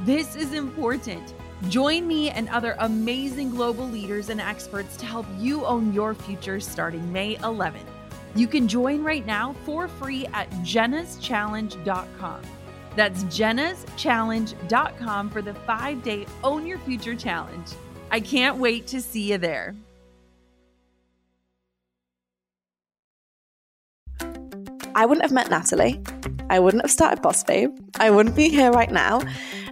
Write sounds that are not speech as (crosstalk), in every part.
This is important. Join me and other amazing global leaders and experts to help you own your future starting May 11th. You can join right now for free at jennaschallenge.com. That's jennaschallenge.com for the five day Own Your Future Challenge. I can't wait to see you there. I wouldn't have met Natalie. I wouldn't have started Boss Babe. I wouldn't be here right now.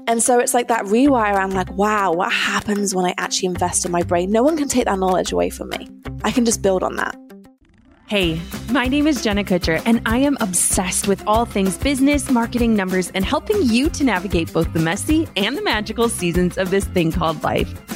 And so it's like that rewire. I'm like, wow, what happens when I actually invest in my brain? No one can take that knowledge away from me. I can just build on that. Hey, my name is Jenna Kutcher, and I am obsessed with all things business, marketing, numbers, and helping you to navigate both the messy and the magical seasons of this thing called life.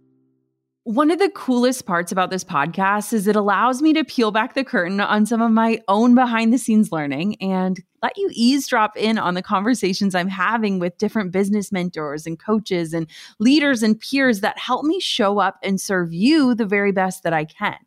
One of the coolest parts about this podcast is it allows me to peel back the curtain on some of my own behind the scenes learning and let you eavesdrop in on the conversations I'm having with different business mentors and coaches and leaders and peers that help me show up and serve you the very best that I can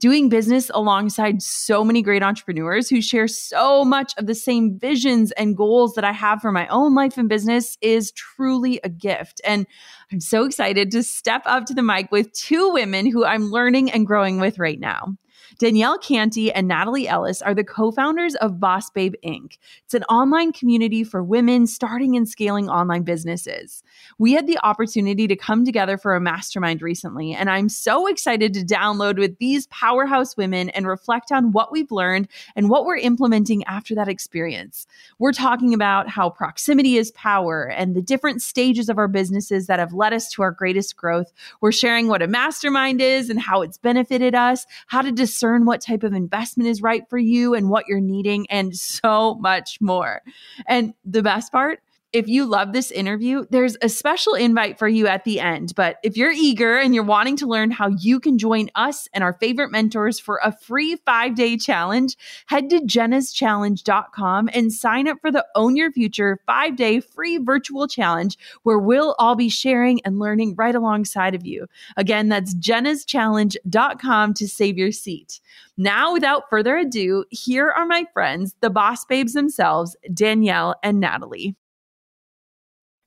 doing business alongside so many great entrepreneurs who share so much of the same visions and goals that I have for my own life and business is truly a gift. And I'm so excited to step up to the mic with two women who I'm learning and growing with right now. Danielle Canty and Natalie Ellis are the co founders of Boss Babe Inc. It's an online community for women starting and scaling online businesses. We had the opportunity to come together for a mastermind recently, and I'm so excited to download with these powerhouse women and reflect on what we've learned and what we're implementing after that experience. We're talking about how proximity is power and the different stages of our businesses that have led us to our greatest growth. We're sharing what a mastermind is and how it's benefited us, how to discern what type of investment is right for you and what you're needing, and so much more. And the best part, if you love this interview, there's a special invite for you at the end. But if you're eager and you're wanting to learn how you can join us and our favorite mentors for a free five day challenge, head to jennaschallenge.com and sign up for the Own Your Future five day free virtual challenge where we'll all be sharing and learning right alongside of you. Again, that's jennaschallenge.com to save your seat. Now, without further ado, here are my friends, the boss babes themselves, Danielle and Natalie.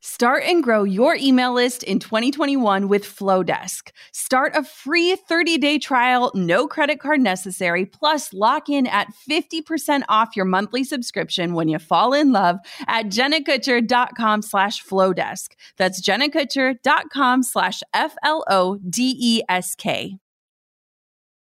Start and grow your email list in 2021 with Flodesk. Start a free 30-day trial, no credit card necessary, plus lock in at 50% off your monthly subscription when you fall in love at jennakutcher.com slash flodesk. That's jennakutcher.com slash F-L-O-D-E-S-K.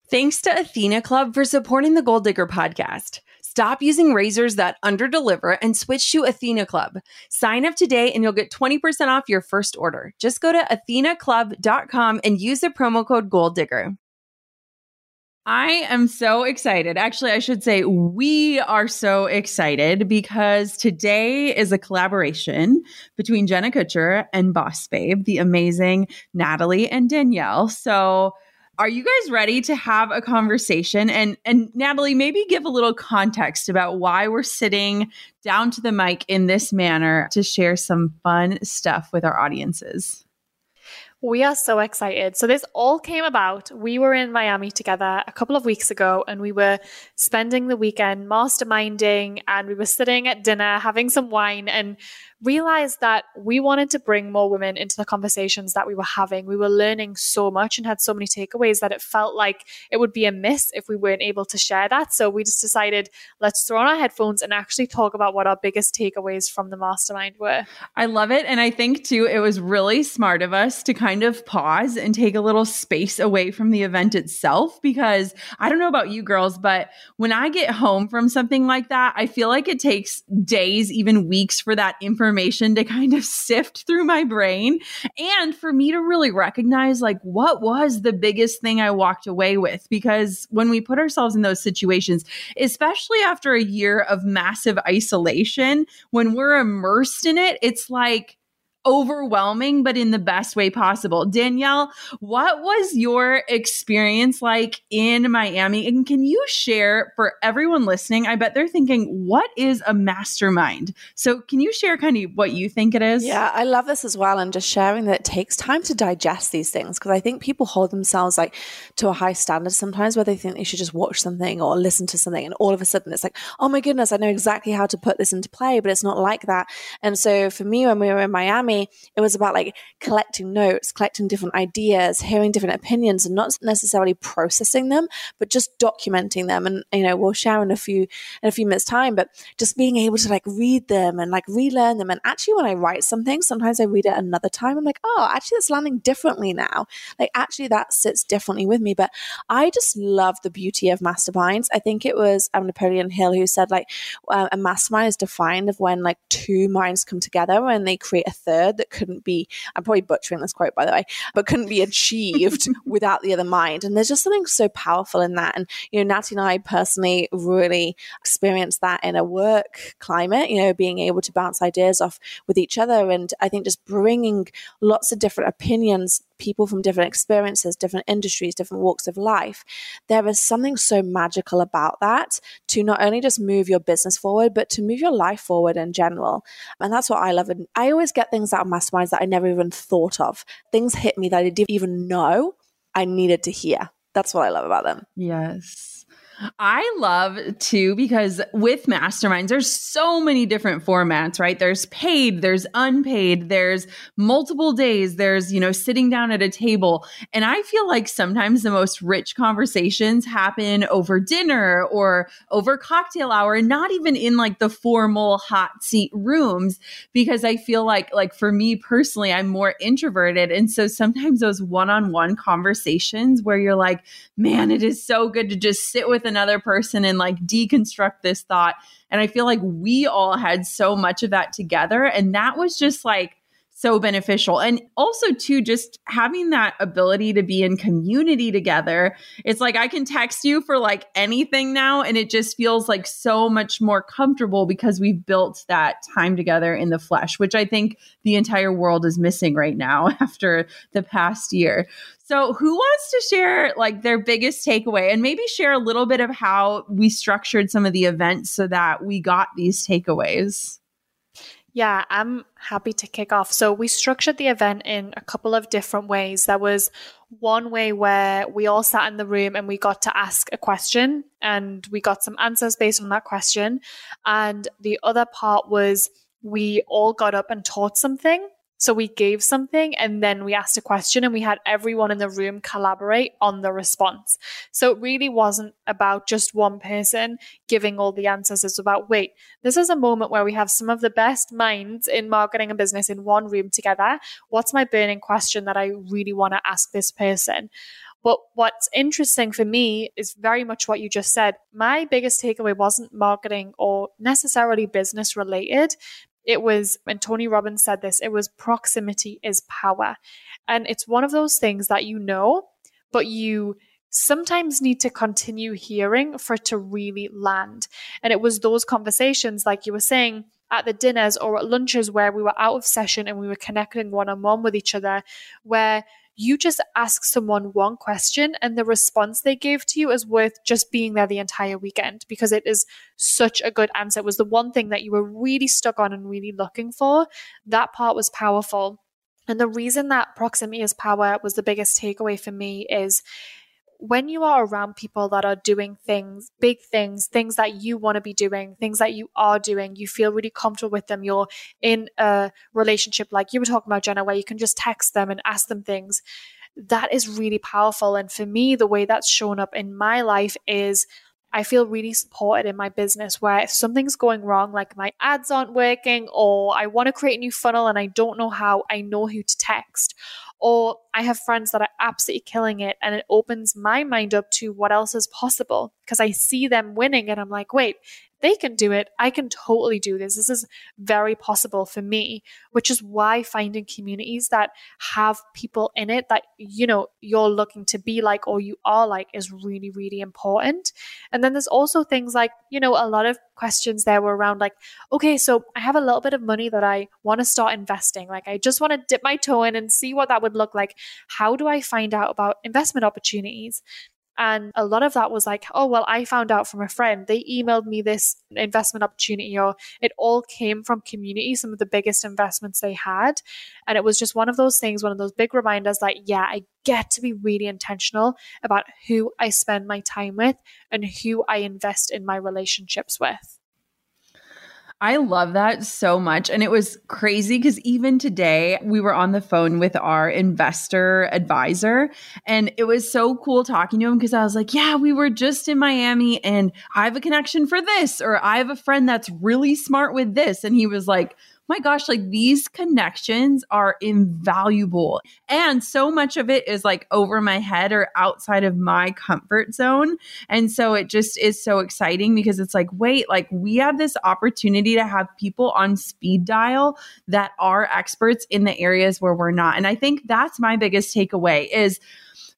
Thanks to Athena Club for supporting the Goal Digger podcast. Stop using razors that underdeliver and switch to Athena Club. Sign up today and you'll get 20% off your first order. Just go to athenaclub.com and use the promo code GOALDIGGER. I am so excited. Actually, I should say we are so excited because today is a collaboration between Jenna Kutcher and Boss Babe, the amazing Natalie and Danielle. So are you guys ready to have a conversation? And and Natalie, maybe give a little context about why we're sitting down to the mic in this manner to share some fun stuff with our audiences. We are so excited. So, this all came about. We were in Miami together a couple of weeks ago and we were spending the weekend masterminding and we were sitting at dinner having some wine and realized that we wanted to bring more women into the conversations that we were having. We were learning so much and had so many takeaways that it felt like it would be a miss if we weren't able to share that. So we just decided let's throw on our headphones and actually talk about what our biggest takeaways from the mastermind were. I love it. And I think too, it was really smart of us to kind of pause and take a little space away from the event itself because I don't know about you girls, but when I get home from something like that, I feel like it takes days, even weeks for that information information to kind of sift through my brain and for me to really recognize like what was the biggest thing I walked away with? Because when we put ourselves in those situations especially after a year of massive isolation when we're immersed in it it's like overwhelming, but in the best way possible. Danielle, what was your experience like in Miami? And can you share for everyone listening? I bet they're thinking, what is a mastermind? So, can you share kind of what you think it is? Yeah, I love this as well. And just sharing that it takes time to digest these things because I think people hold themselves like to a high standard sometimes where they think they should just watch something or listen to something. And all of a sudden it's like, oh my goodness, I know exactly how to put this into play, but it's not like that. And so, for me, when we were in Miami, me, it was about like collecting notes, collecting different ideas, hearing different opinions, and not necessarily processing them, but just documenting them. And you know, we'll share in a few in a few minutes time, but just being able to like read them and like relearn them. And actually, when I write something, sometimes I read it another time. I'm like, oh, actually, it's landing differently now. Like actually, that sits differently with me. But I just love the beauty of masterminds. I think it was um, Napoleon Hill who said like uh, a mastermind is defined of when like two minds come together and they create a third third that couldn't be, I'm probably butchering this quote by the way, but couldn't be achieved (laughs) without the other mind. And there's just something so powerful in that. And, you know, Natty and I personally really experienced that in a work climate, you know, being able to bounce ideas off with each other. And I think just bringing lots of different opinions people from different experiences, different industries, different walks of life, there is something so magical about that to not only just move your business forward, but to move your life forward in general. And that's what I love. And I always get things out of masterminds that I never even thought of. Things hit me that I didn't even know I needed to hear. That's what I love about them. Yes. I love too because with masterminds, there's so many different formats, right? There's paid, there's unpaid, there's multiple days, there's, you know, sitting down at a table. And I feel like sometimes the most rich conversations happen over dinner or over cocktail hour, and not even in like the formal hot seat rooms, because I feel like, like for me personally, I'm more introverted. And so sometimes those one on one conversations where you're like, man, it is so good to just sit with another person and like deconstruct this thought. And I feel like we all had so much of that together. And that was just like, so beneficial. And also, too, just having that ability to be in community together. It's like I can text you for like anything now, and it just feels like so much more comfortable because we've built that time together in the flesh, which I think the entire world is missing right now (laughs) after the past year. So, who wants to share like their biggest takeaway and maybe share a little bit of how we structured some of the events so that we got these takeaways? Yeah, I'm happy to kick off. So, we structured the event in a couple of different ways. There was one way where we all sat in the room and we got to ask a question and we got some answers based on that question. And the other part was we all got up and taught something. So we gave something and then we asked a question and we had everyone in the room collaborate on the response. So it really wasn't about just one person giving all the answers. It's about, wait, this is a moment where we have some of the best minds in marketing and business in one room together. What's my burning question that I really want to ask this person? But what's interesting for me is very much what you just said. My biggest takeaway wasn't marketing or necessarily business related, it was, and Tony Robbins said this, it was proximity is power. And it's one of those things that you know, but you sometimes need to continue hearing for it to really land. And it was those conversations, like you were saying, at the dinners or at lunches where we were out of session and we were connecting one on one with each other, where you just ask someone one question and the response they gave to you is worth just being there the entire weekend because it is such a good answer. It was the one thing that you were really stuck on and really looking for. That part was powerful. And the reason that proximity is power was the biggest takeaway for me is when you are around people that are doing things, big things, things that you want to be doing, things that you are doing, you feel really comfortable with them. You're in a relationship like you were talking about, Jenna, where you can just text them and ask them things. That is really powerful. And for me, the way that's shown up in my life is I feel really supported in my business where if something's going wrong, like my ads aren't working, or I want to create a new funnel and I don't know how, I know who to text or I have friends that are absolutely killing it and it opens my mind up to what else is possible because I see them winning and I'm like, wait, they can do it. I can totally do this. This is very possible for me, which is why finding communities that have people in it that, you know, you're looking to be like or you are like is really, really important. And then there's also things like, you know, a lot of questions there were around like, okay, so I have a little bit of money that I want to start investing. Like, I just want to dip my toe in and see what that would look like. How do I find out about investment opportunities? And a lot of that was like, oh, well, I found out from a friend. They emailed me this investment opportunity, or it all came from community, some of the biggest investments they had. And it was just one of those things, one of those big reminders that, yeah, I get to be really intentional about who I spend my time with and who I invest in my relationships with. I love that so much. And it was crazy because even today we were on the phone with our investor advisor and it was so cool talking to him because I was like, yeah, we were just in Miami and I have a connection for this, or I have a friend that's really smart with this. And he was like, my gosh, like these connections are invaluable. And so much of it is like over my head or outside of my comfort zone. And so it just is so exciting because it's like, wait, like we have this opportunity to have people on speed dial that are experts in the areas where we're not. And I think that's my biggest takeaway is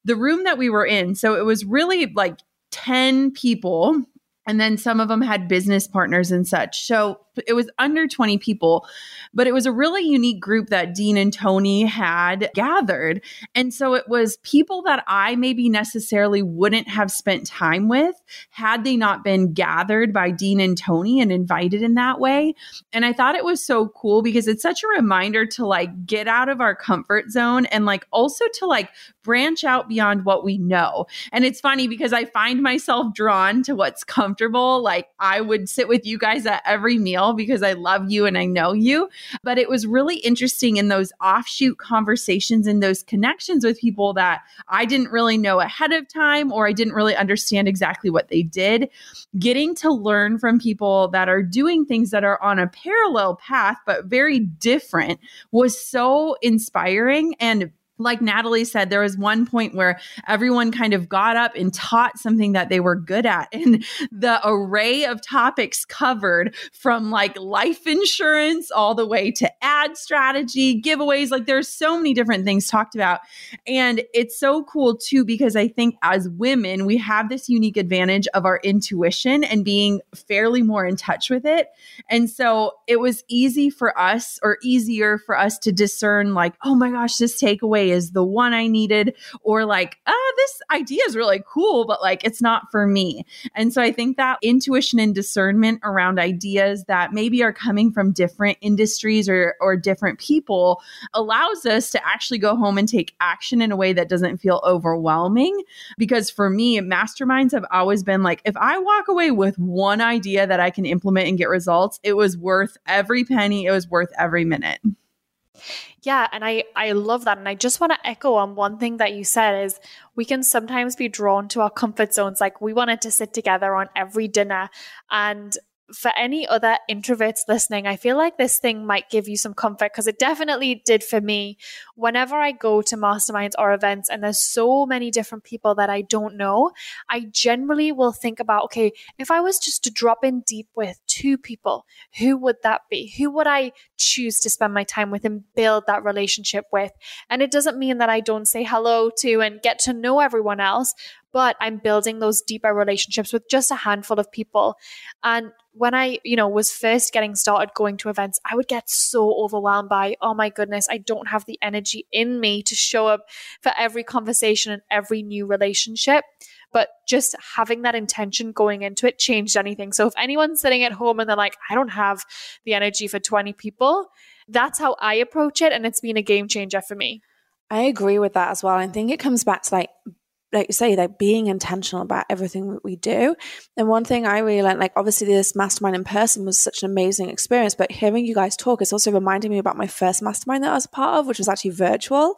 the room that we were in. So it was really like 10 people and then some of them had business partners and such. So it was under 20 people, but it was a really unique group that Dean and Tony had gathered. And so it was people that I maybe necessarily wouldn't have spent time with had they not been gathered by Dean and Tony and invited in that way. And I thought it was so cool because it's such a reminder to like get out of our comfort zone and like also to like branch out beyond what we know. And it's funny because I find myself drawn to what's comfortable. Like I would sit with you guys at every meal because I love you and I know you. But it was really interesting in those offshoot conversations and those connections with people that I didn't really know ahead of time or I didn't really understand exactly what they did. Getting to learn from people that are doing things that are on a parallel path, but very different was so inspiring and like Natalie said, there was one point where everyone kind of got up and taught something that they were good at. (laughs) And the array of topics covered from like life insurance all the way to ad strategy, giveaways, like there's so many different things talked about. And it's so cool too, because I think as women, we have this unique advantage of our intuition and being fairly more in touch with it. And so it was easy for us or easier for us to discern, like, oh my gosh, this takeaway is the one I needed, or like, ah, this idea is really cool, but like it's not for me. And so I think that intuition and discernment around ideas that maybe are coming from different industries or, or different people allows us to actually go home and take action in a way that doesn't feel overwhelming. Because for me, masterminds have always been like, if I walk away with one idea that I can implement and get results, it was worth every penny, it was worth every minute. Yeah, and I I love that and I just want to echo on one thing that you said is we can sometimes be drawn to our comfort zones like we wanted to sit together on every dinner and for any other introverts listening, I feel like this thing might give you some comfort because it definitely did for me. Whenever I go to masterminds or events and there's so many different people that I don't know, I generally will think about okay, if I was just to drop in deep with two people, who would that be? Who would I choose to spend my time with and build that relationship with? And it doesn't mean that I don't say hello to and get to know everyone else, but I'm building those deeper relationships with just a handful of people. And when I, you know, was first getting started going to events, I would get so overwhelmed by, oh my goodness, I don't have the energy in me to show up for every conversation and every new relationship. But just having that intention going into it changed anything. So if anyone's sitting at home and they're like, I don't have the energy for 20 people, that's how I approach it. And it's been a game changer for me. I agree with that as well. I think it comes back to like like you say, like being intentional about everything that we do. And one thing I really learned, like obviously this mastermind in person was such an amazing experience, but hearing you guys talk is also reminding me about my first mastermind that I was part of, which was actually virtual.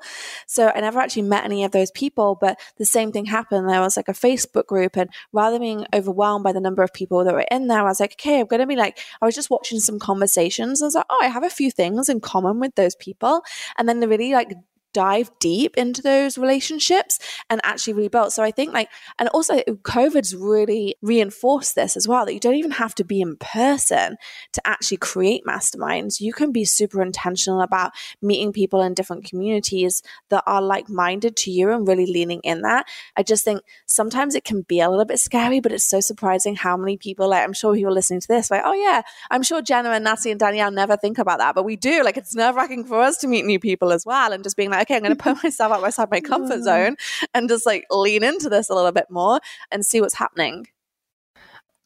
So I never actually met any of those people, but the same thing happened. There was like a Facebook group, and rather than being overwhelmed by the number of people that were in there, I was like, okay, I'm going to be like, I was just watching some conversations. And I was like, oh, I have a few things in common with those people. And then the really like dive deep into those relationships and actually rebuild. So I think like, and also COVID's really reinforced this as well that you don't even have to be in person to actually create masterminds. You can be super intentional about meeting people in different communities that are like minded to you and really leaning in that. I just think sometimes it can be a little bit scary, but it's so surprising how many people, like, I'm sure are listening to this, like, oh yeah, I'm sure Jenna and Natalie and Danielle never think about that, but we do. Like, it's nerve wracking for us to meet new people as well and just being like, okay, I'm going to put (laughs) myself outside my comfort (laughs) zone and just like lean into this a little bit more and see what's happening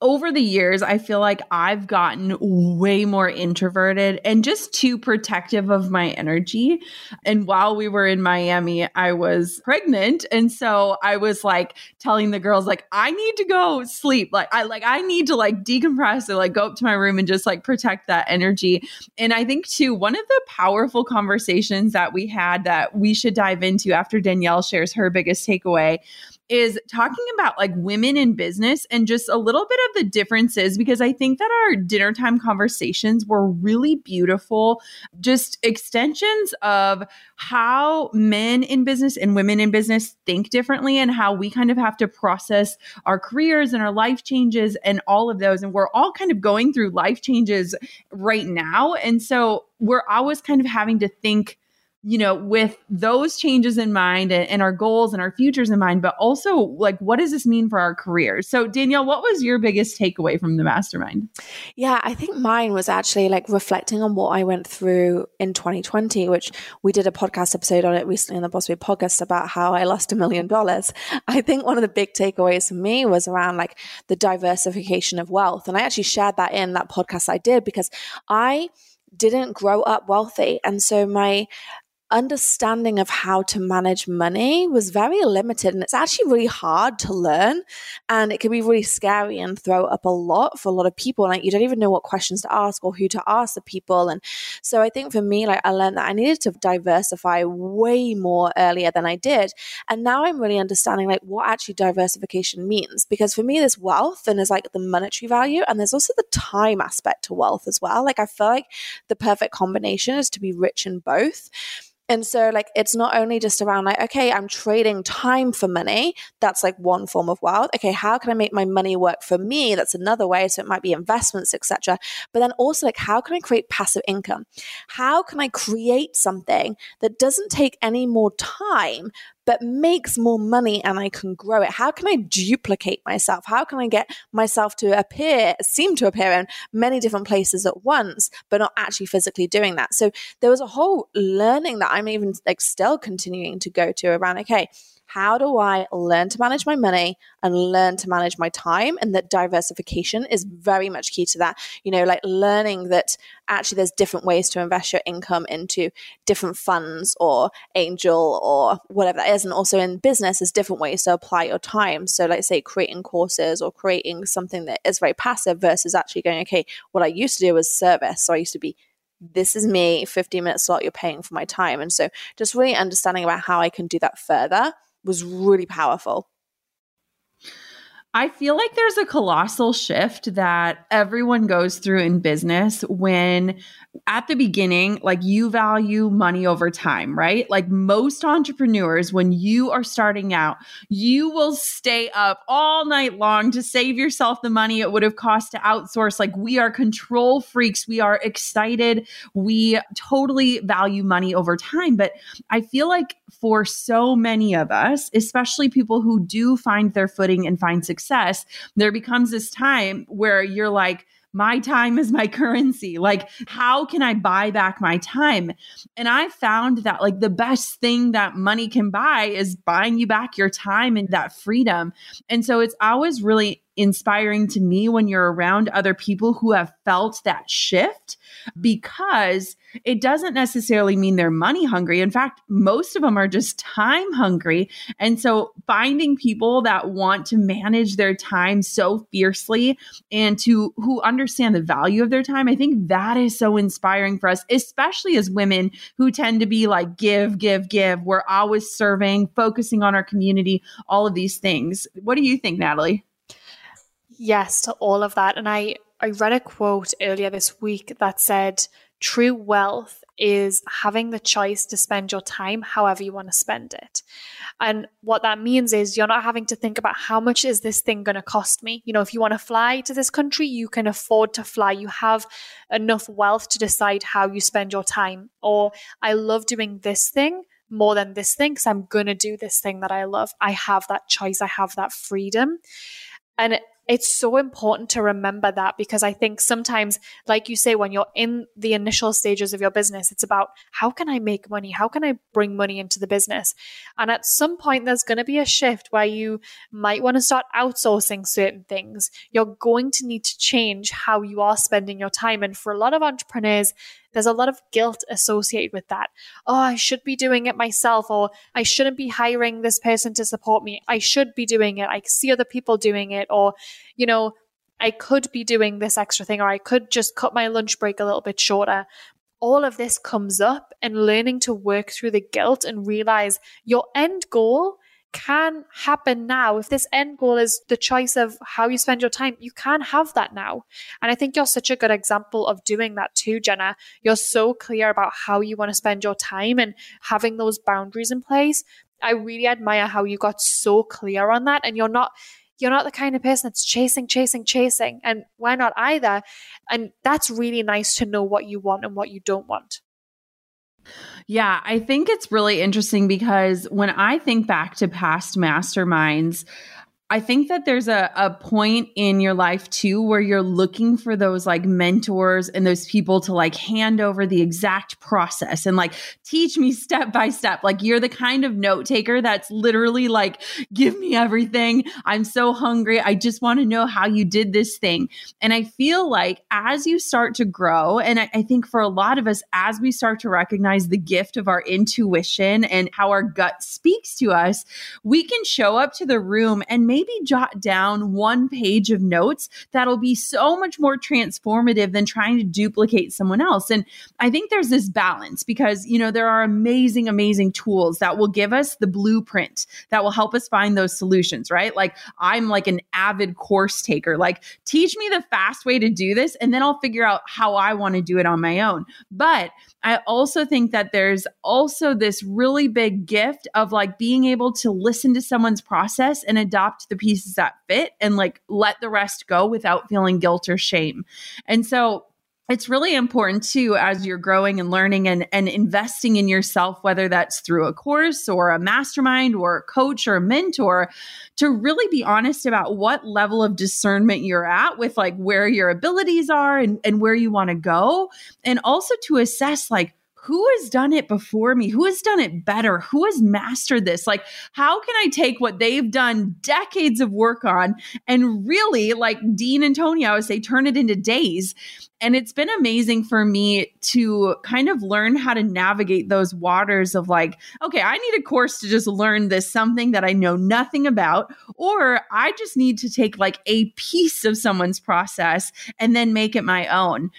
over the years, I feel like I've gotten way more introverted and just too protective of my energy. And while we were in Miami, I was pregnant. And so I was like telling the girls, like, I need to go sleep. Like, I like, I need to like decompress and like go up to my room and just like protect that energy. And I think too, one of the powerful conversations that we had that we should dive into after Danielle shares her biggest takeaway is talking about like women in business and just a little bit of the differences because I think that our dinner time conversations were really beautiful, just extensions of how men in business and women in business think differently and how we kind of have to process our careers and our life changes and all of those. And we're all kind of going through life changes right now. And so we're always kind of having to think you know, with those changes in mind and, and, our goals and our futures in mind, but also like, what does this mean for our careers? So, Danielle, what was your biggest takeaway from the mastermind? Yeah, I think mine was actually like reflecting on what I went through in 2020, which we did a podcast episode on it recently in the Boss Babe podcast about how I lost a million dollars. I think one of the big takeaways for me was around like the diversification of wealth. And I actually shared that in that podcast I did because I didn't grow up wealthy. And so my understanding of how to manage money was very limited and it's actually really hard to learn and it can be really scary and throw up a lot for a lot of people like you don't even know what questions to ask or who to ask the people and so i think for me like i learned that i needed to diversify way more earlier than i did and now i'm really understanding like what actually diversification means because for me there's wealth and there's like the monetary value and there's also the time aspect to wealth as well like i feel like the perfect combination is to be rich in both and so, like, it's not only just around, like, okay, I'm trading time for money. That's like one form of wealth. Okay, how can I make my money work for me? That's another way. So it might be investments, etc. But then also, like, how can I create passive income? How can I create something that doesn't take any more time, but makes more money and I can grow it? How can I duplicate myself? How can I get myself to appear, seem to appear in many different places at once, but not actually physically doing that? So there was a whole learning that I'm even like still continuing to go to around, okay, how do I learn to manage my money and learn to manage my time? And that diversification is very much key to that. You know, like learning that actually there's different ways to invest your income into different funds or angel or whatever that is. And also in business, there's different ways to apply your time. So, like, say, creating courses or creating something that is very passive versus actually going, okay, what I used to do was service. So I used to be this is me 15 minute slot you're paying for my time and so just really understanding about how i can do that further was really powerful. I feel like there's a colossal shift that everyone goes through in business when at the beginning, like you value money over time, right? Like most entrepreneurs, when you are starting out, you will stay up all night long to save yourself the money it would have cost to outsource. Like we are control freaks. We are excited. We totally value money over time. But I feel like for so many of us, especially people who do find their footing and find success, there becomes this time where you're like, my time is my (laughs) currency. Like, how can I buy back my time? And I found that, like, the best thing that money can buy is buying you back your time and that freedom. And so it's always really inspiring to me when you're around other people who have felt that shift mm-hmm. because it doesn't necessarily mean they're money hungry. In fact, most of them are just time hungry. And so finding people that want to manage their time so fiercely and to who understand the value of their time, I think that is so inspiring for us, especially as women who tend to be like give, give, give. We're always serving, focusing on our community, all of these things. What do you think, Natalie? Yes, to all of that. And I I read a quote earlier this week that said, true wealth is having the choice to spend your time however you want to spend it. And what that means is you're not having to think about how much is this thing going to cost me. You know, if you want to fly to this country, you can afford to fly. You have enough wealth to decide how you spend your time. Or I love doing this thing more than this thing because I'm going to do this thing that I love. I have that choice. I have that freedom. And it's so important to remember that because I think sometimes, like you say, when you're in the initial stages of your business, it's about how can I make money? How can I bring money into the business? And at some point, there's going to be a shift where you might want to start outsourcing certain things. You're going to need to change how you are spending your time. And for a lot of entrepreneurs, there's a lot of guilt associated with that. Oh, I should be doing it myself, or I shouldn't be hiring this person to support me. I should be doing it. I see other people doing it, or, you know, I could be doing this extra thing, or I could just cut my lunch break a little bit shorter. All of this comes up, and learning to work through the guilt and realize your end goal can happen now. If this end goal is the choice of how you spend your time, you can have that now. And I think you're such a good example of doing that too, Jenna. You're so clear about how you want to spend your time and having those boundaries in place. I really admire how you got so clear on that and you're not you're not the kind of person that's chasing, chasing, chasing. And we're not either. And that's really nice to know what you want and what you don't want. Yeah, I think it's really interesting because when I think back to past masterminds, I think that there's a, a point in your life too where you're looking for those like mentors and those people to like hand over the exact process and like teach me step by step. Like you're the kind of note taker that's literally like, give me everything. I'm so hungry. I just want to know how you did this thing. And I feel like as you start to grow, and I, I think for a lot of us, as we start to recognize the gift of our intuition and how our gut speaks to us, we can show up to the room and maybe maybe jot down one page of notes that'll be so much more transformative than trying to duplicate someone else. And I think there's this balance because, you know, there are amazing, amazing tools that will give us the blueprint that will help us find those solutions, right? Like I'm like an avid course taker. Like teach me the fast way to do this and then I'll figure out how I want to do it on my own. But I also think that there's also this really big gift of like being able to listen to someone's process and adopt the pieces that fit and like let the rest go without feeling guilt or shame. And so it's really important too as you're growing and learning and, and investing in yourself whether that's through a course or a mastermind or a coach or a mentor to really be honest about what level of discernment you're at with like where your abilities are and, and where you want to go and also to assess like who has done it before me? Who has done it better? Who has mastered this? Like, how can I take what they've done decades of work on and really, like Dean and Tony, I would say, turn it into days? And it's been amazing for me to kind of learn how to navigate those waters of like, okay, I need a course to just learn this something that I know nothing about, or I just need to take like a piece of someone's process and then make it my own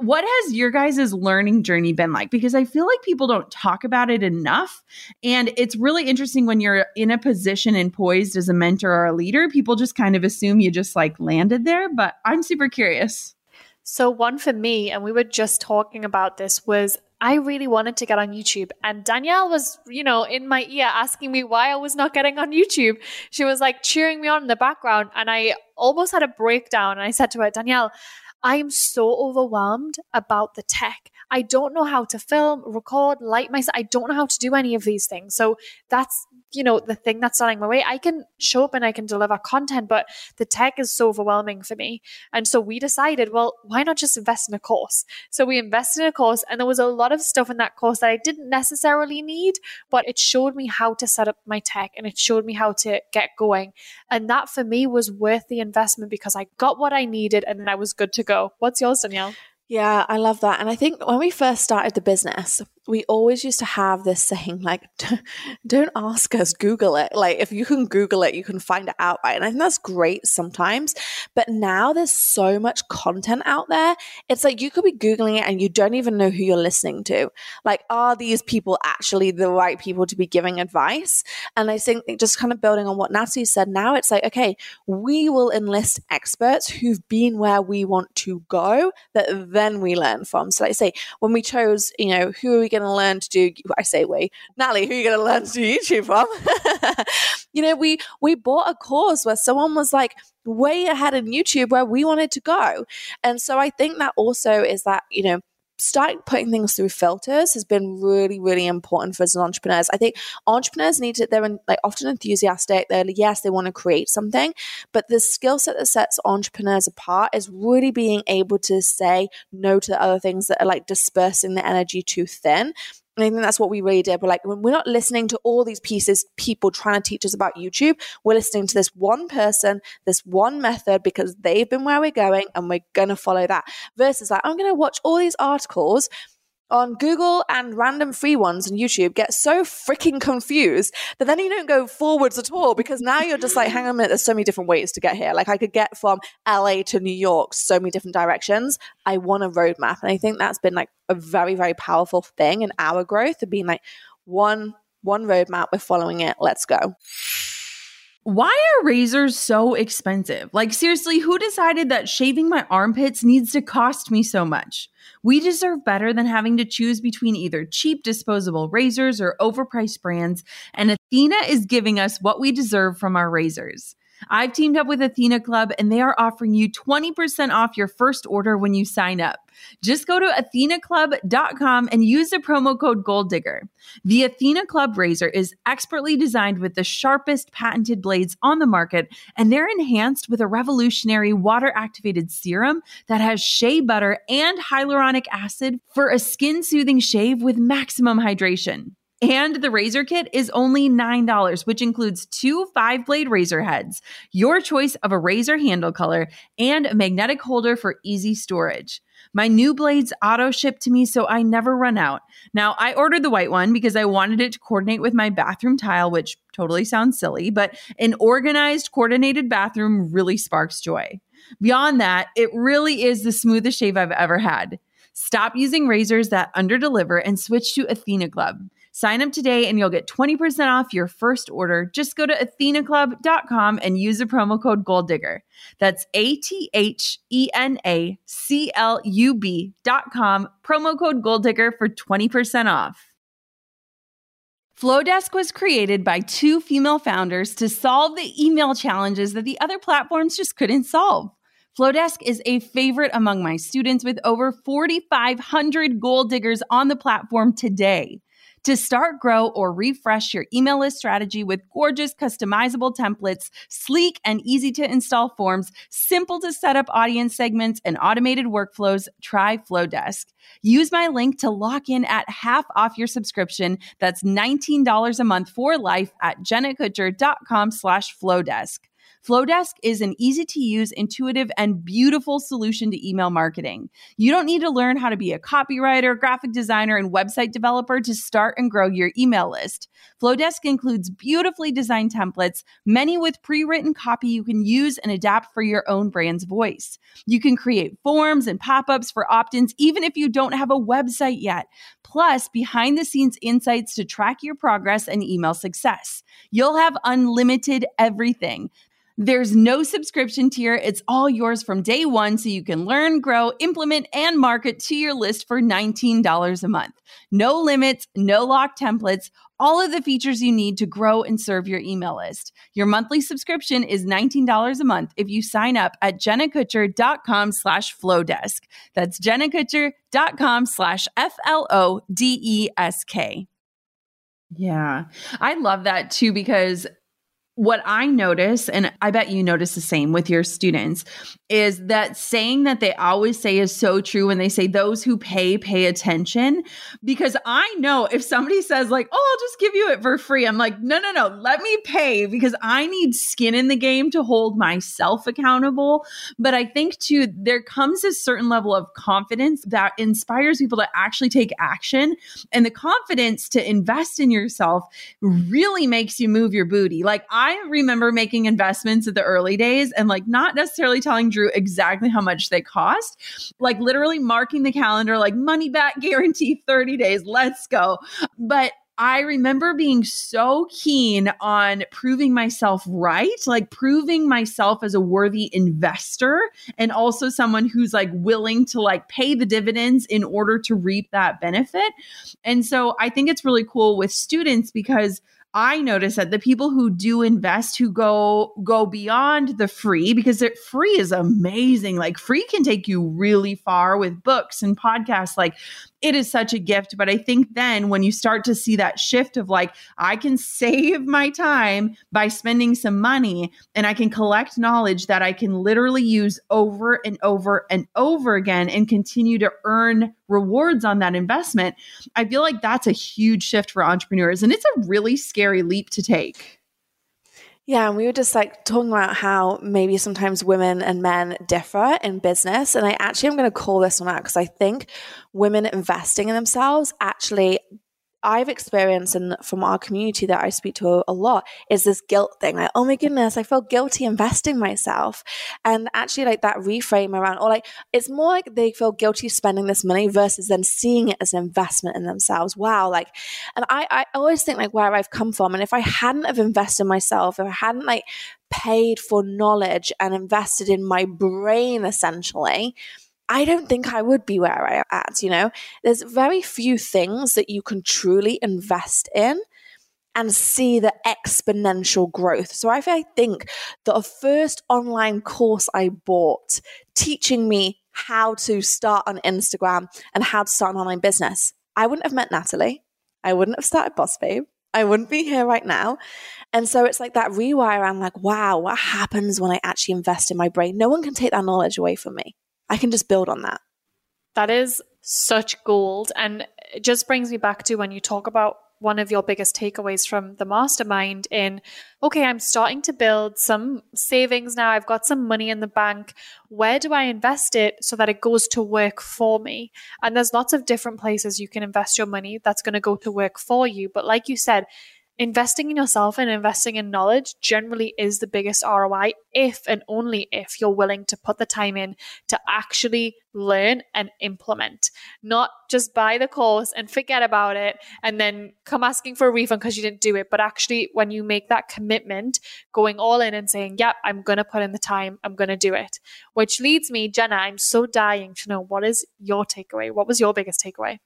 what has your guys' learning journey been like? Because I feel like people don't talk about it enough. And it's really interesting when you're in a position and poised as a mentor or a leader, people just kind of assume you just like landed there. But I'm super curious. So, one for me, and we were just talking about this, was I really wanted to get on YouTube. And Danielle was, you know, in my ear asking me why I was not getting on YouTube. She was like cheering me on in the background. And I almost had a breakdown. And I said to her, Danielle, I am so overwhelmed about the tech. I don't know how to film, record, light myself. I don't know how to do any of these things. So that's you know, the thing that's standing my way. I can show up and I can deliver content, but the tech is so overwhelming for me. And so we decided, well, why not just invest in a course? So we invested in a course and there was a lot of stuff in that course that I didn't necessarily need, but it showed me how to set up my tech and it showed me how to get going. And that for me was worth the investment because I got what I needed and then I was good to go. What's yours, Danielle? Yeah, I love that. And I think when we first started the business, we always used to have this saying like (laughs) don't ask us google it. Like if you can google it you can find it out right? And i think that's great sometimes. But now there's so much content out there it's like you could be googling it and you don't even know who you're listening to. Like are these people actually the right people to be giving advice? And i think just kind of building on what natalie said now it's like okay we will enlist experts who've been where we want to go that then we learn from. So like I say when we chose you know who are we going to learn to do? I say we, Natalie, who are you going to learn to do YouTube from? (laughs) you know, we we bought a course where someone was like way ahead in YouTube where we wanted to go, and so I think that also is that you know starting putting things through filters has been really, really important for us as entrepreneurs. I think entrepreneurs need to, they're like often enthusiastic. They're, yes, they want to create something, but the skill set that sets entrepreneurs apart is really being able to say no to the other things that are like dispersing the energy too thin and I think that's what we really did. We're like, we're not listening to all these pieces, people trying to teach us about YouTube. We're listening to this one person, this one method, because they've been where we're going and we're going to follow that. Versus like, I'm going to watch all these articles on Google and random free ones on YouTube get so freaking confused that then you don't go forwards at all because now you're just like, hang on a minute, there's so many different ways to get here. Like I could get from LA to New York so many different directions. I want a roadmap. And I think that's been like a very, very powerful thing in our growth of being like one one roadmap, we're following it, let's go. Why are razors so expensive? Like, seriously, who decided that shaving my armpits needs to cost me so much? We deserve better than having to choose between either cheap disposable razors or overpriced brands, and Athena is giving us what we deserve from our razors. I've teamed up with Athena Club and they are offering you 20% off your first order when you sign up. Just go to athenaclub.com and use the promo code Goal Digger. The Athena Club razor is expertly designed with the sharpest patented blades on the market, and they're enhanced with a revolutionary water activated serum that has shea butter and hyaluronic acid for a skin soothing shave with maximum hydration. And the razor kit is only $9, which includes two five blade razor heads, your choice of a razor handle color, and a magnetic holder for easy storage. My new blades auto ship to me so I never run out. Now, I ordered the white one because I wanted it to coordinate with my bathroom tile, which totally sounds silly, but an organized, coordinated bathroom really sparks joy. Beyond that, it really is the smoothest shave I've ever had. Stop using razors that underdeliver and switch to Athena Club. Sign up today and you'll get 20% off your first order. Just go to athenaclub.com and use the promo code Goal Digger. That's A T H E N A C L U B.com, promo code Goal Digger for 20% off. Flodesk was created by two female founders to solve the email challenges that the other platforms just couldn't solve. Flodesk is a favorite among my students with over 4,500 goal diggers on the platform today. To start, grow, or refresh your email list strategy with gorgeous customizable templates, sleek and easy to install forms, simple to set up audience segments, and automated workflows, try Flodesk. Use my link to lock in at half off your subscription. That's $19 a month for life at jennakutcher.com slash Flodesk. Flodesk is an easy to use, intuitive, and beautiful solution to email marketing. You don't need to learn how to be a copywriter, graphic designer, and website developer to start and grow your email list. Flodesk includes beautifully designed templates, many with pre written copy you can use and adapt for your own brand's voice. You can create forms and pop ups for opt ins, even if you don't have a website yet. Plus, behind the scenes insights to track your progress and email success. You'll have unlimited everything. There's no subscription tier. It's all yours from day one, so you can learn, grow, implement, and market to your list for $19 a month. No limits, no lock templates, all of the features you need to grow and serve your email list. Your monthly subscription is $19 a month if you sign up at jennakutcher.com slash flodesk. That's jennakutcher.com slash F-L-O-D-E-S-K. Yeah, I love that too because what I notice, and I bet you notice the same with your students, is that saying that they always say is so true when they say those who pay, pay attention. Because I know if somebody says, like, oh, I'll just give you it for free, I'm like, no, no, no, let me pay because I need skin in the game to hold myself accountable. But I think too, there comes a certain level of confidence that inspires people to actually take action. And the confidence to invest in yourself really makes you move your booty. Like, I I remember making investments at the early days and like not necessarily telling Drew exactly how much they cost, like literally marking the calendar, like money back guarantee (laughs) 30 days, let's go. But I remember being so keen on proving myself right, like proving myself as a worthy investor and also someone who's like willing to like pay the dividends in order to reap that benefit. And so I think it's really cool with students because I notice that the people who do invest who go go beyond the free because free is amazing. Like free can take you really far with books and podcasts. Like it is such a gift. But I think then when you start to see that shift of like, I can save my time by spending some money and I can collect knowledge that I can literally use over and over and over again and continue to earn rewards on that investment. I feel like that's a huge shift for entrepreneurs. And it's a really scary leap to take. Yeah, and we were just like talking about how maybe sometimes women and men differ in business. And I actually am going to call this one out because I think women investing in themselves actually I've experienced and from our community that I speak to a, lot is this guilt thing. Like, oh my goodness, I feel guilty investing myself. And actually like that reframe around, or like it's more like they feel guilty spending this money versus then seeing it as an investment in themselves. Wow. Like, and I, I always think like where I've come from. And if I hadn't have invested in myself, if I hadn't like paid for knowledge and invested in my brain essentially, I don't think I would be where I'm at. You know, there's very few things that you can truly invest in and see the exponential growth. So I think the first online course I bought teaching me how to start on Instagram and how to start an online business, I wouldn't have met Natalie. I wouldn't have started Boss Babe. I wouldn't be here right now. And so it's like that rewire. I'm like, wow, what happens when I actually invest in my brain? No one can take that knowledge away from me. I can just build on that. That is such gold. And it just brings me back to when you talk about one of your biggest takeaways from the mastermind in okay i'm starting to build some savings now i've got some money in the bank where do i invest it so that it goes to work for me and there's lots of different places you can invest your money that's going to go to work for you but like you said investing in yourself and investing in knowledge generally is the biggest ROI if and only if you're willing to put the time in to actually learn and implement, not just buy the course and forget about it and then come asking for a refund because you didn't do it. But actually, when you make that commitment, going all in and saying, Yep, I'm going to put in the time, I'm going to do it. Which leads me, Jenna, I'm so dying to know what is your takeaway? What was your biggest takeaway?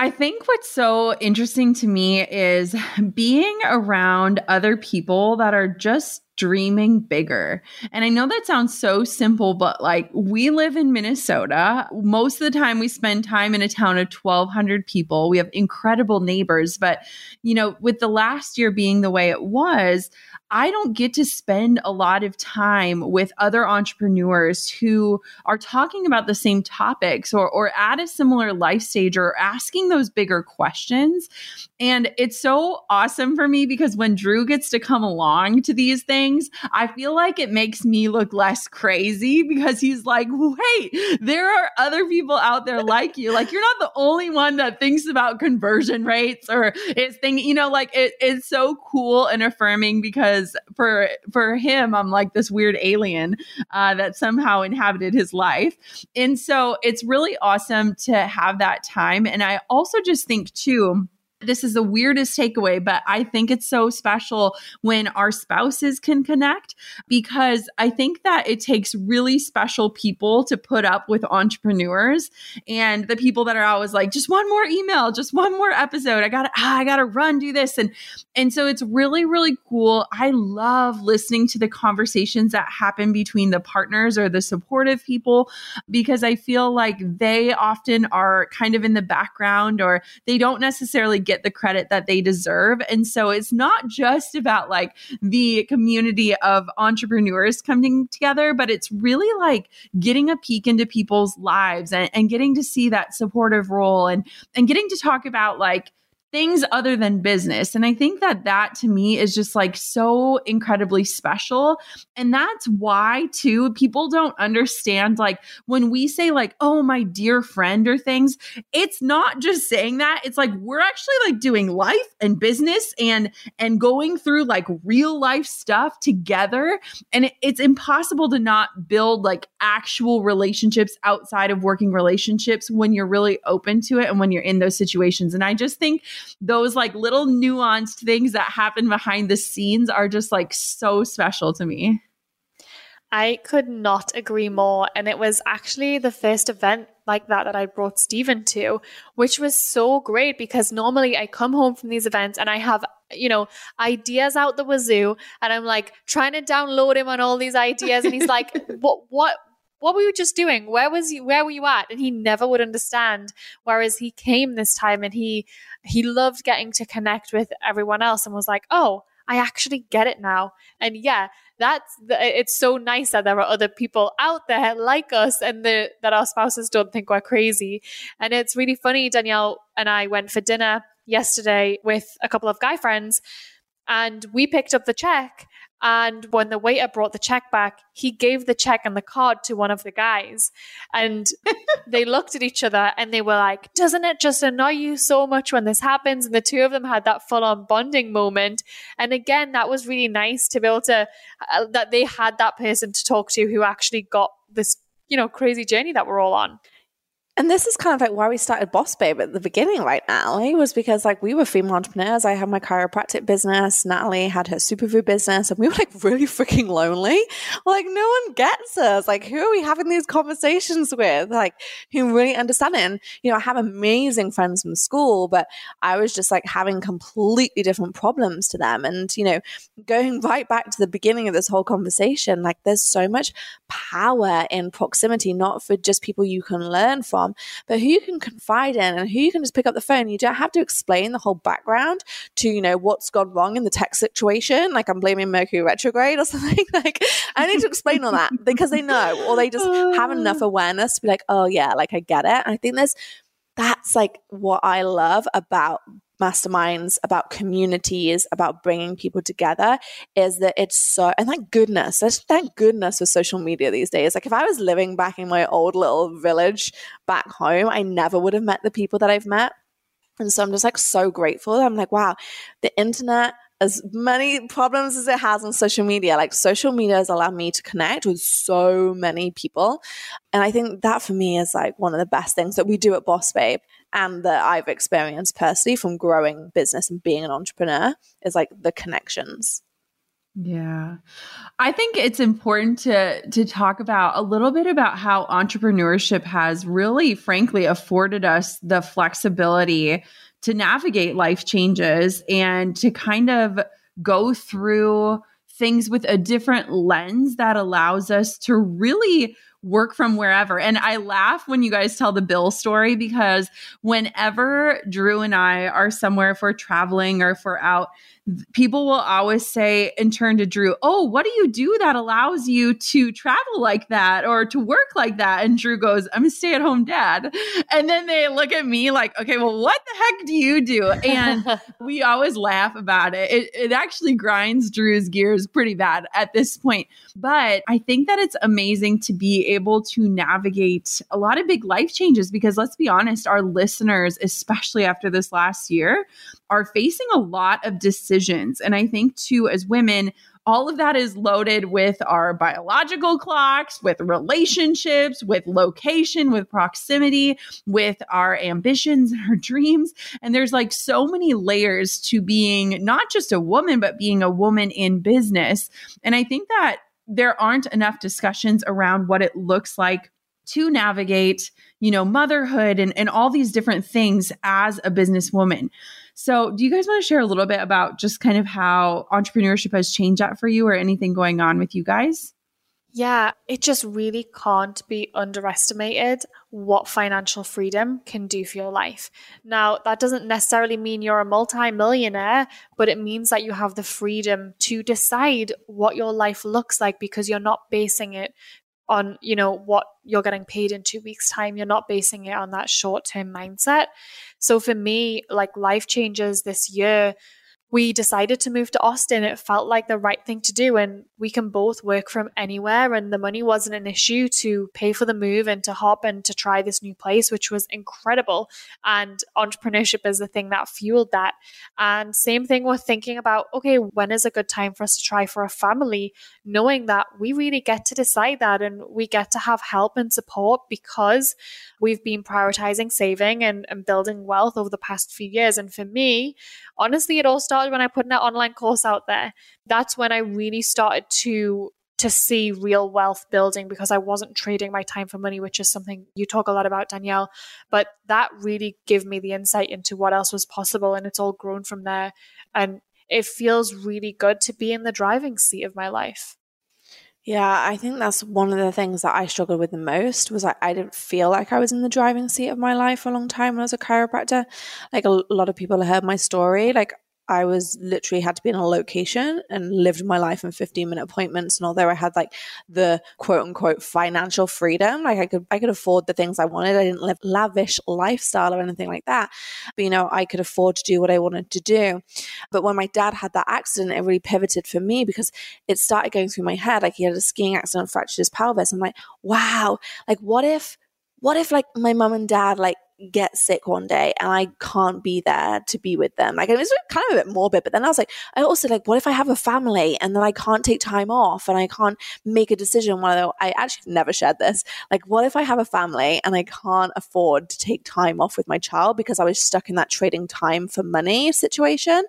I think what's so interesting to me is being around other people that are just dreaming bigger. And I know that sounds so simple, but like we live in Minnesota. Most of the time we spend time in a town of 1,200 people. We have incredible neighbors. But, you know, with the last year being the way it was, I don't get to spend a lot of time with other entrepreneurs who are talking about the same topics or, or at a similar life stage or asking those bigger questions. And it's so awesome for me because when Drew gets to come along to these things, I feel like it makes me look less crazy because he's like, wait, there are other people out there like you. Like, you're not the only one that thinks about conversion rates or is thinking, you know, like it, it's so cool and affirming because for for him i'm like this weird alien uh, that somehow inhabited his life. And so it's really awesome to have that time. And i also just think too this is the weirdest takeaway, but I think it's so special when our spouses can connect because I think that it takes really special people to put up with entrepreneurs and the people that are always like, just one more email, just one more episode. I gotta, ah, I gotta run, do this. And, and so it's really, really cool. I love listening to the conversations that happen between the partners or the supportive people because I feel like they often are kind of in the background or they don't necessarily get the credit that they deserve. And so it's not just about like the community of entrepreneurs coming together, but it's really like getting a peek into people's lives and, and getting to see that supportive role and and getting to talk about like things other than business. And I think that that to me is just like so incredibly special. And that's why, too, people don't understand like when we say, like, oh, my dear friend or things, it's not just saying that. It's like we're actually like doing life and business and and going through like real life stuff together. And it, it's impossible to not build like actual relationships outside of working relationships when you're really open to it and when you're in those situations. And I just think those like little nuanced things that happen behind the scenes are just like so special to me. I could not agree more. And it was actually the first event like that that I brought Stephen to, which was so great because normally I come home from these events and I have, you know, ideas out the wazoo and I'm like trying to download him on all these ideas. And he's like, (laughs) what, what, what were you just doing? Where was you? Where were you at? And he never would understand. Whereas he came this time and he he loved getting to connect with everyone else and was like, oh, I actually get it now. And yeah, that's the, it's so nice that there are other people out there like us and the, that our spouses don't think we're crazy. And it's really funny. Danielle and I went for dinner yesterday with a couple of guy friends and we picked up the check and when the waiter brought the check back, he gave the check and the card to one of the guys. And (laughs) they looked at each other and they were like, Doesn't it just annoy you so much when this happens? And the two of them had that full on bonding moment. And again, that was really nice to be able to, uh, that they had that person to talk to who actually got this, you know, crazy journey that we're all on. And this is kind of like why we started Boss Babe at the beginning right now. It was because like we were female entrepreneurs. I had my chiropractic business. Natalie had her superfood business and we were like really freaking lonely. Like no one gets us. Like who are we having these conversations with? Like who really understand it? And, you know, I have amazing friends from school, but I was just like having completely different problems to them. And, you know, going right back to the beginning of this whole conversation, like there's so much power in proximity, not for just people you can learn from from, but who you can confide in and who you can just pick up the phone. You don't have to explain the whole background to, you know, what's gone wrong in the tech situation. Like I'm blaming Mercury retrograde or (laughs) something. like I need to explain all that because they know, or they just have (sighs) enough awareness to be like, oh yeah, like I get it. And I think there's that's like what I love about masterminds, about communities, about bringing people together is that it's so, and thank goodness, thank goodness for social media these days. Like if I was living back in my old little village back home, I never would have met the people that I've met. And so I'm just like so grateful. I'm like, wow, the internet, as many problems as it has on social media, like social media has allowed me to connect with so many people. And I think that for me is like one of the best things that we do at Boss Babe and that I've experienced personally from growing business and being an entrepreneur is like the connections. Yeah. I think it's important to to talk about a little bit about how entrepreneurship has really frankly afforded us the flexibility to navigate life changes and to kind of go through things with a different lens that allows us to really work from wherever. And I laugh when you guys tell the Bill story because whenever Drew and I are somewhere, if we're traveling or if we're out, people will always say and turn to Drew, Oh, what do you do that allows you to travel like that or to work like that? And Drew goes, I'm a stay at home dad. And then they look at me like, Okay, well, what the heck do you do? And (laughs) we always laugh about it. it. It actually grinds Drew's gears pretty bad at this point. But I think that it's amazing to be able to navigate a lot of big life changes because let's be honest, our listeners, especially after this last year, are facing a lot of decisions. And I think, too, as women, all of that is loaded with our biological clocks, with relationships, with location, with proximity, with our ambitions and our dreams. And there's like so many layers to being not just a woman, but being a woman in business. And I think that there aren't enough discussions around what it looks like to navigate, you know, motherhood and, and all these different things as a businesswoman. So, do you guys want to share a little bit about just kind of how entrepreneurship has changed that for you or anything going on with you guys? Yeah, it just really can't be underestimated what financial freedom can do for your life. Now, that doesn't necessarily mean you're a multi-millionaire, but it means that you have the freedom to decide what your life looks like because you're not basing it on, you know, what you're getting paid in 2 weeks time. You're not basing it on that short-term mindset. So for me, like life changes this year we decided to move to Austin. It felt like the right thing to do. And we can both work from anywhere. And the money wasn't an issue to pay for the move and to hop and to try this new place, which was incredible. And entrepreneurship is the thing that fueled that. And same thing with thinking about, okay, when is a good time for us to try for a family? Knowing that we really get to decide that and we get to have help and support because we've been prioritizing saving and, and building wealth over the past few years. And for me, honestly, it all started when I put that online course out there. That's when I really started to to see real wealth building because I wasn't trading my time for money, which is something you talk a lot about, Danielle. But that really gave me the insight into what else was possible. And it's all grown from there. And it feels really good to be in the driving seat of my life. Yeah, I think that's one of the things that I struggled with the most was like I didn't feel like I was in the driving seat of my life for a long time when I was a chiropractor. Like a lot of people heard my story. Like I was literally had to be in a location and lived my life in 15 minute appointments. And although I had like the quote unquote financial freedom, like I could, I could afford the things I wanted. I didn't live lavish lifestyle or anything like that. But, you know, I could afford to do what I wanted to do. But when my dad had that accident, it really pivoted for me because it started going through my head. Like he had a skiing accident, fractured his pelvis. I'm like, wow, like what if, what if like my mom and dad like get sick one day and I can't be there to be with them. Like it was kind of a bit morbid, but then I was like, I also like, what if I have a family and then I can't take time off and I can't make a decision while I actually never shared this. Like, what if I have a family and I can't afford to take time off with my child because I was stuck in that trading time for money situation?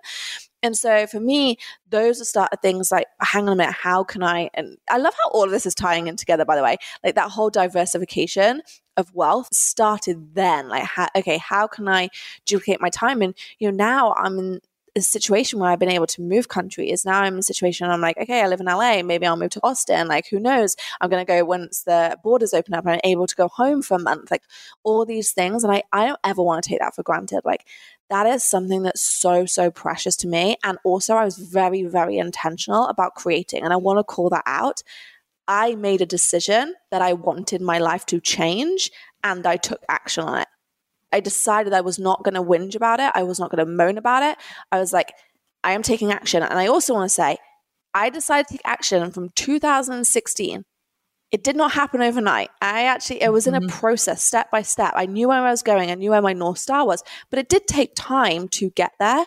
And so for me, those are start things like, hang on a minute, how can I? And I love how all of this is tying in together, by the way. Like that whole diversification of wealth started then. Like, how, okay, how can I duplicate my time? And, you know, now I'm in a situation where I've been able to move countries. Now I'm in a situation I'm like, okay, I live in LA. Maybe I'll move to Austin. Like, who knows? I'm going to go once the borders open up and I'm able to go home for a month. Like, all these things. And I, I don't ever want to take that for granted. Like, that is something that's so, so precious to me. And also, I was very, very intentional about creating. And I want to call that out. I made a decision that I wanted my life to change and I took action on it. I decided I was not going to whinge about it. I was not going to moan about it. I was like, I am taking action. And I also want to say, I decided to take action from 2016 it did not happen overnight. I actually, it was in a mm-hmm. process, step by step. I knew where I was going, I knew where my North Star was, but it did take time to get there.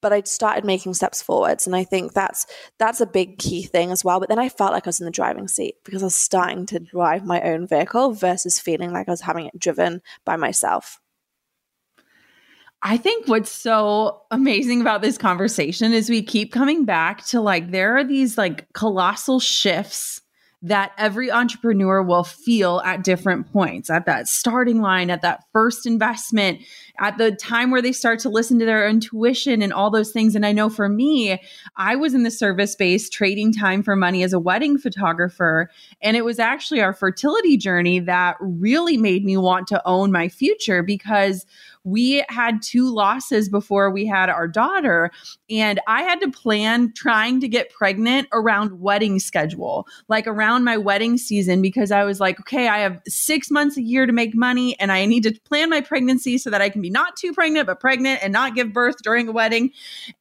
But I started making steps forwards. And I think that's that's a big key thing as well. But then I felt like I was in the driving seat because I was starting to drive my own vehicle versus feeling like I was having it driven by myself. I think what's so amazing about this conversation is we keep coming back to like there are these like colossal shifts that every entrepreneur will feel at different points at that starting line, at that first investment, at the time where they start to listen to their intuition and all those things. And I know for me, I was in the service space trading time for money as a wedding photographer. And it was actually our fertility journey that really made me want to own my future because we had two losses before we had our daughter. And I had to plan trying to get pregnant around wedding schedule, like around my wedding season, because I was like, okay, I have six months a year to make money and I need to plan my pregnancy so that I can be not too pregnant, but pregnant and not give birth during a wedding.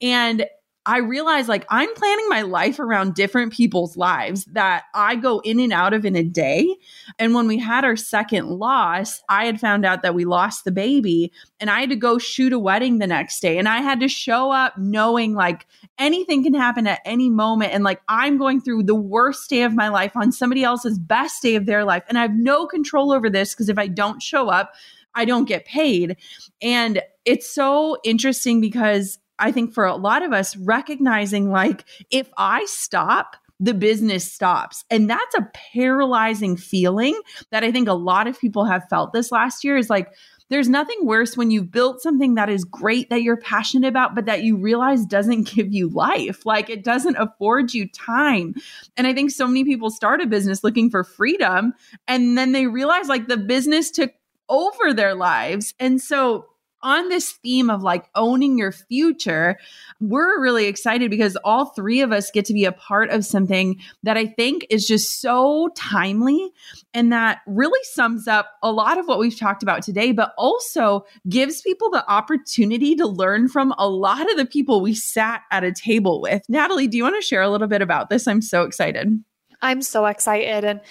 And I realized like I'm planning my life around different people's lives that I go in and out of in a day. And when we had our second loss, I had found out that we lost the baby and I had to go shoot a wedding the next day. And I had to show up knowing like anything can happen at any moment. And like I'm going through the worst day of my life on somebody else's best day of their life. And I have no control over this because if I don't show up, I don't get paid. And it's so interesting because I think for a lot of us, recognizing like, if I stop, the business stops. And that's a paralyzing feeling that I think a lot of people have felt this last year is like, there's nothing worse when you've built something that is great that you're passionate about, but that you realize doesn't give you life. Like it doesn't afford you time. And I think so many people start a business looking for freedom and then they realize like the business took over their lives. And so on this theme of like owning your future, we're really excited because all three of us get to be a part of something that I think is just so timely and that really sums up a lot of what we've talked about today, but also gives people the opportunity to learn from a lot of the people we sat at a table with. Natalie, do you want to share a little bit about this? I'm so excited. I'm so excited. And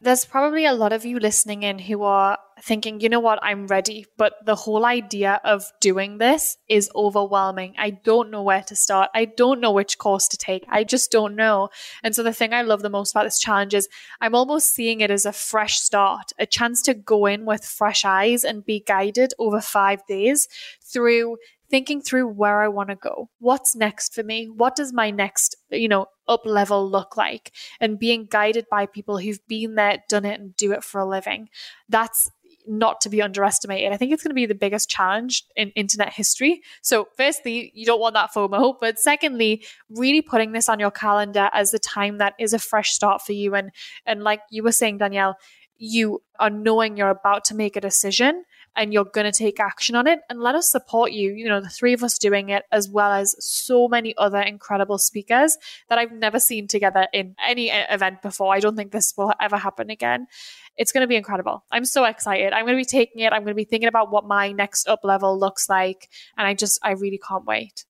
there's probably a lot of you listening in who are thinking, you know what, I'm ready. But the whole idea of doing this is overwhelming. I don't know where to start. I don't know which course to take. I just don't know. And so the thing I love the most about this challenge is I'm almost seeing it as a fresh start, a chance to go in with fresh eyes and be guided over five days through thinking through where I want to go. What's next for me? What does my next, you know, up level look like? And being guided by people who've been there, done it, and do it for a living. That's not to be underestimated. I think it's going to be the biggest challenge in internet history. So, firstly, you don't want that FOMO, but secondly, really putting this on your calendar as the time that is a fresh start for you. And and like you were saying, Danielle, you are knowing you're about to make a decision and you're going to take action on it and let us support you. You know, the three of us doing it, as well as so many other incredible speakers that I've never seen together in any event before. I don't think this will ever happen again. It's going to be incredible. I'm so excited. I'm going to be taking it. I'm going to be thinking about what my next up level looks like. And I just, I really can't wait.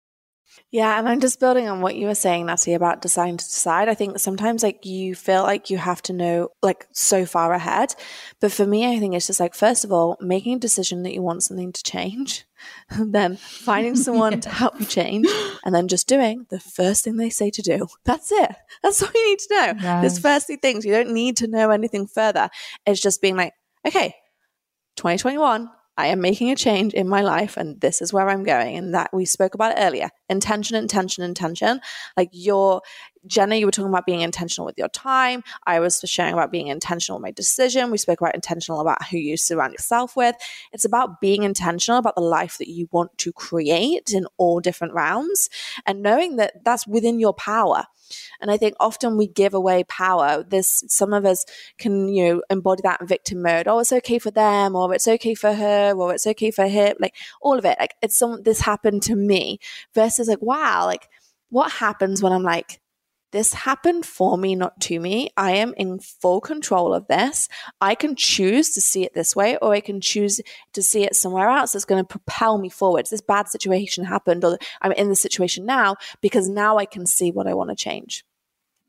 Yeah, and I'm just building on what you were saying, Natty, about design to decide. I think sometimes like you feel like you have to know like so far ahead. But for me, I think it's just like, first of all, making a decision that you want something to change, (laughs) then finding (laughs) someone yeah. to help you change, (gasps) and then just doing the first thing they say to do. That's it. That's all you need to know. Yes. There's firstly things. You don't need to know anything further. It's just being like, okay, 2021, I am making a change in my life and this is where I'm going. And that we spoke about earlier. Intention, intention, intention. Like your Jenna, you were talking about being intentional with your time. I was sharing about being intentional with my decision. We spoke about intentional about who you surround yourself with. It's about being intentional about the life that you want to create in all different realms and knowing that that's within your power. And I think often we give away power. This some of us can, you know, embody that victim mode. Oh, it's okay for them, or it's okay for her, or it's okay for him. Like all of it. Like it's some this happened to me versus like, wow, like what happens when I'm like, this happened for me, not to me. I am in full control of this. I can choose to see it this way, or I can choose to see it somewhere else that's going to propel me forward. This bad situation happened, or I'm in this situation now because now I can see what I want to change.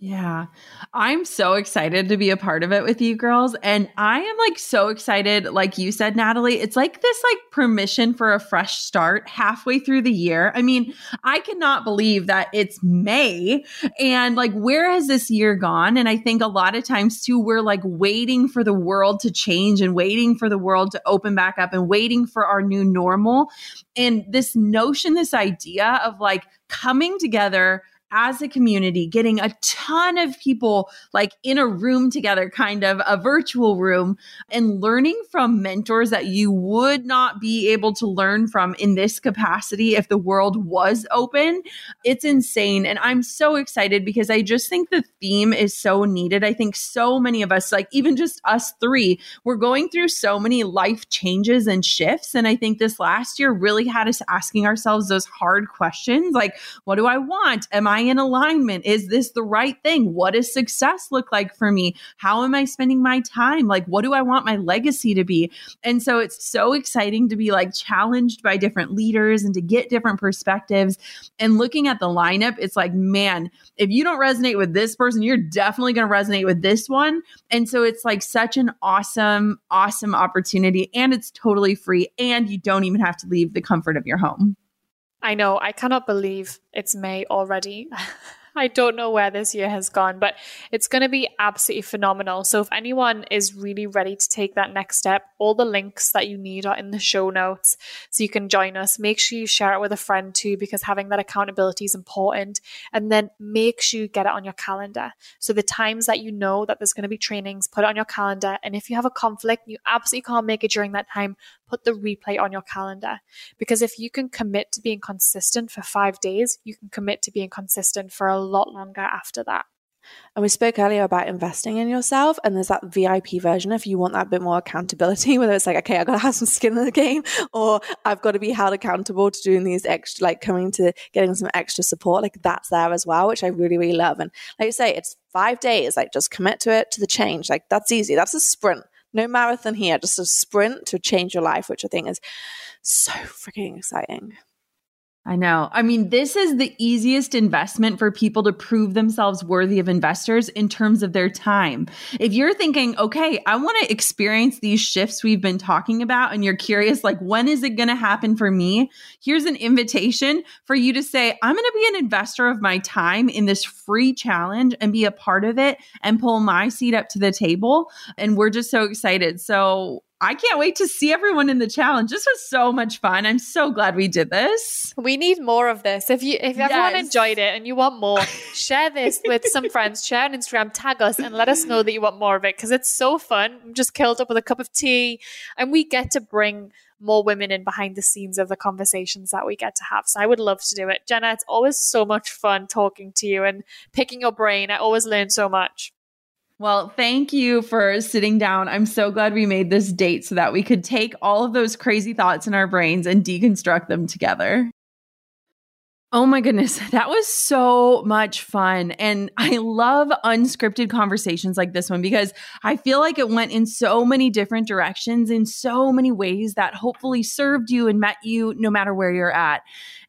Yeah. I'm so excited to be a part of it with you girls. And I am like so excited, like you said, Natalie. It's like this like permission for a fresh start halfway through the year. I mean, I cannot believe that it's May and like where has this year gone? And I think a lot of times too, we're like waiting for the world to change and waiting for the world to open back up and waiting for our new normal. And this notion, this idea of like coming together as a community, getting a ton of people like in a room together, kind of a virtual room, and learning from mentors that you would not be able to learn from in this capacity if the world was open. It's insane. And I'm so excited because I just think the theme is so needed. I think so many of us, like even just us three, we're going through so many life changes and shifts. And I think this last year really had us asking ourselves those hard questions like, what do I want? Am I in alignment? Is this the right thing? What does success look like for me? How am I spending my time? Like, what do I want my legacy to be? And so it's so exciting to be like challenged by different leaders and to get different perspectives. And looking at the lineup, it's like, man, if you don't resonate with this person, you're definitely going to resonate with this one. And so it's like such an awesome, awesome opportunity. And it's totally free. And you don't even have to leave the comfort of your home. I know. I cannot believe it's May already. (laughs) I don't know where this year has gone, but it's going to be absolutely phenomenal. So, if anyone is really ready to take that next step, all the links that you need are in the show notes so you can join us. Make sure you share it with a friend too, because having that accountability is important. And then make sure you get it on your calendar. So, the times that you know that there's going to be trainings, put it on your calendar. And if you have a conflict, and you absolutely can't make it during that time, put the replay on your calendar. Because if you can commit to being consistent for five days, you can commit to being consistent for a lot longer after that. And we spoke earlier about investing in yourself, and there's that VIP version if you want that bit more accountability, (laughs) whether it's like, okay, I've got to have some skin in the game, or I've got to be held accountable to doing these extra, like coming to getting some extra support. Like that's there as well, which I really, really love. And like you say, it's five days, like just commit to it, to the change. Like that's easy. That's a sprint. No marathon here, just a sprint to change your life, which I think is so freaking exciting. I know. I mean, this is the easiest investment for people to prove themselves worthy of investors in terms of their time. If you're thinking, okay, I want to experience these shifts we've been talking about, and you're curious, like, when is it going to happen for me? Here's an invitation for you to say, I'm going to be an investor of my time in this free challenge and be a part of it and pull my seat up to the table. And we're just so excited. So, I can't wait to see everyone in the challenge. This was so much fun. I'm so glad we did this. We need more of this. If you if everyone yes. enjoyed it and you want more, (laughs) share this with some friends, share on Instagram, tag us and let us know that you want more of it because it's so fun. I'm just curled up with a cup of tea and we get to bring more women in behind the scenes of the conversations that we get to have. So I would love to do it. Jenna, it's always so much fun talking to you and picking your brain. I always learn so much. Well, thank you for sitting down. I'm so glad we made this date so that we could take all of those crazy thoughts in our brains and deconstruct them together. Oh my goodness, (laughs) that was so much fun. And I love unscripted conversations like this one because I feel like it went in so many different directions in so many ways that hopefully served you and met you no matter where you're at.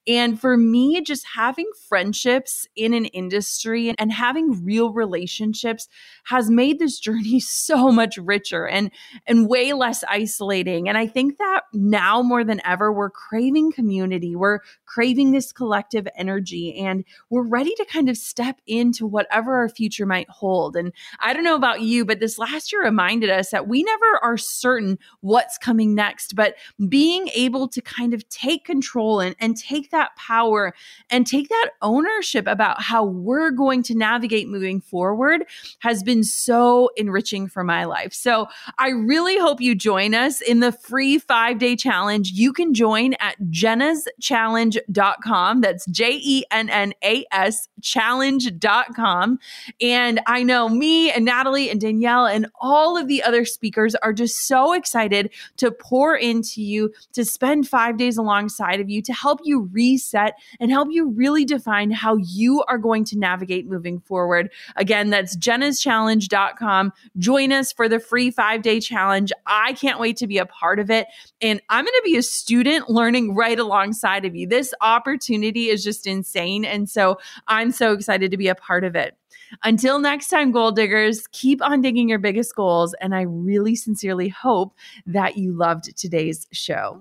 And for me, just having friendships in an industry and having real relationships has made this (laughs) journey so much richer and, and way less isolating. And I think that now more than ever, we're craving community. We're craving this collective energy and we're ready to kind of step into whatever our future might hold. And I don't know about you, but this last year reminded us that we never are certain what's coming next, but being able to kind of take control and, and take that power and take that ownership about how we're going to navigate moving forward has been so enriching for my life. So I really hope you join us in the free five day challenge. You can join at jennaschallenge.com. That's J E N N A S challenge.com. And I know me and Natalie and Danielle and all of the other speakers are just so excited to pour into you, to spend five days alongside of you, to help you read reset and help you really define how you are going to navigate moving forward. Again, that's jennaschallenge.com. Join us for the free five day challenge. I can't wait to be a part of it. And I'm going to be a student learning right alongside of you. This opportunity is just insane. And so I'm so excited to be a part of it. Until next time, goal diggers, keep on digging your biggest goals. And I really sincerely hope that you loved today's show.